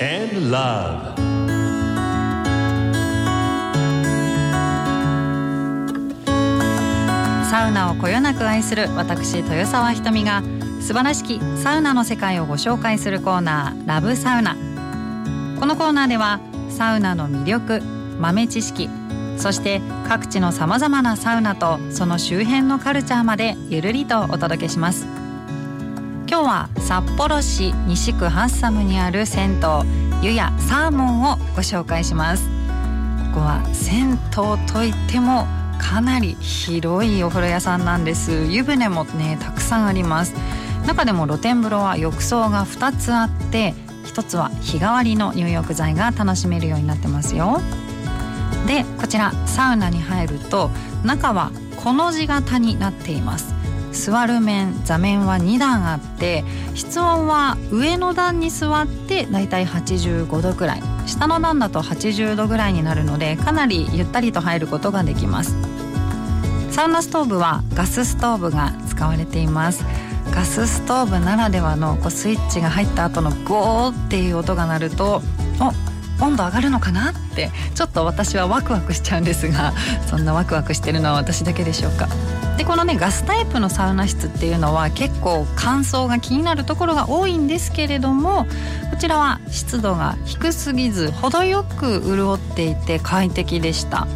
love. サウナをこよなく愛する私豊沢ひとみが素晴らしきサウナの世界をご紹介するコーナーラブサウナ。このコーナーではサウナの魅力豆知識そして各地のさまざまなサウナとその周辺のカルチャーまでゆるりとお届けします。今日は札幌市西区ハッサムにある銭湯湯やサーモンをご紹介しますここは銭湯といってもかなり広いお風呂屋さんなんです湯船もねたくさんあります。中でも露天風呂は浴槽が2つあって1つは日替わりの入浴剤が楽しめるようになってますよ。でこちらサウナに入ると中はこの字型になっています。座る面座面は2段あって室温は上の段に座ってだいたい85度くらい。下の段だと80度ぐらいになるのでかなりゆったりと入ることができます。サウナストーブはガスストーブが使われています。ガスストーブならではのこうスイッチが入った後のゴーっていう音が鳴るとお温度上がるのかなってちょっと私はワクワクしちゃうんですがそんなワクワクしてるのは私だけでしょうか。でこのねガスタイプのサウナ室っていうのは結構乾燥が気になるところが多いんですけれどもこちらは湿度が低すぎず程よく潤っていて快適でした。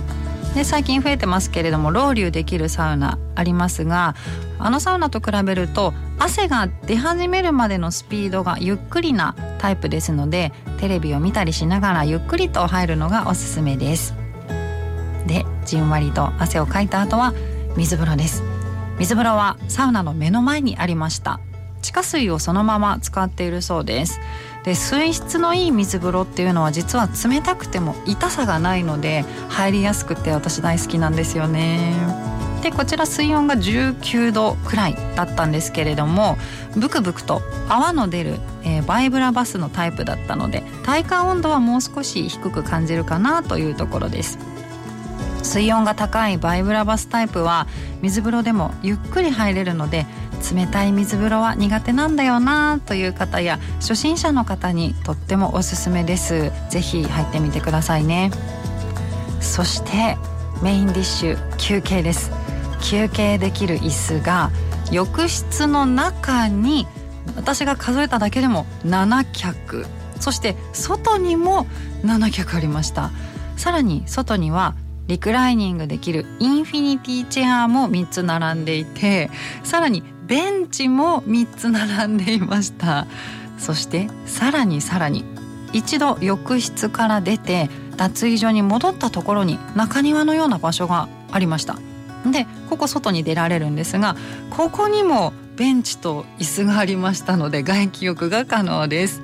で最近増えてますけれどもロウリュできるサウナありますがあのサウナと比べると汗が出始めるまでのスピードがゆっくりなタイプですのでテレビを見たりしながらゆっくりと入るのがおすすめです。でじんわりと汗をかいた後は水風呂です。水風呂はサウナの目の前にありました。地下水をそのまま使っているそうです。で水質のいい水風呂っていうのは実は冷たくても痛さがないので入りやすくて私大好きなんですよね。でこちら水温が19度くらいだったんですけれどもブクブクと泡の出る、えー、バイブラバスのタイプだったので体感温度はもう少し低く感じるかなというところです。水温が高いバイブラバスタイプは水風呂でもゆっくり入れるので冷たい水風呂は苦手なんだよなという方や初心者の方にとってもおすすめです。ぜひ入ってみてくださいね。そしてメインディッシュ休憩です。休憩できる椅子が浴室の中に私が数えただけでも7脚。そして外にも7脚ありました。さらに外にはリクライニングできるインフィニティチェアも3つ並んでいてさらにベンチも3つ並んでいました。そしてさらにさらに一度浴室から出て脱衣所に戻ったところに中庭のような場所がありました。でここ外に出られるんですがここにもベンチと椅子がありましたので外気浴が可能です。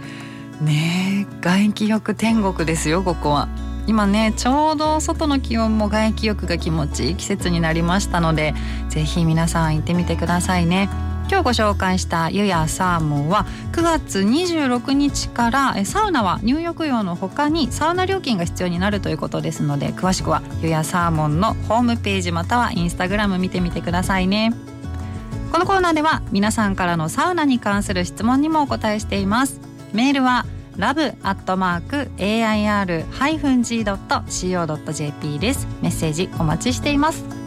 ねえ外気浴天国ですよここは。今ねちょうど外の気温も外気浴が気持ちいい季節になりましたのでぜひ皆さん行ってみてくださいね。今日ご紹介した湯やサーモンは9月26日からサウナは入浴用の他にサウナ料金が必要になるということですので詳しくは湯やサーモンのホームページまたはインスタグラム見てみてくださいね。このコーナーでは皆さんからのサウナに関する質問にもお答えしています。メールはラブアットマーク AIR-G.CO.JP です。メッセージお待ちしています。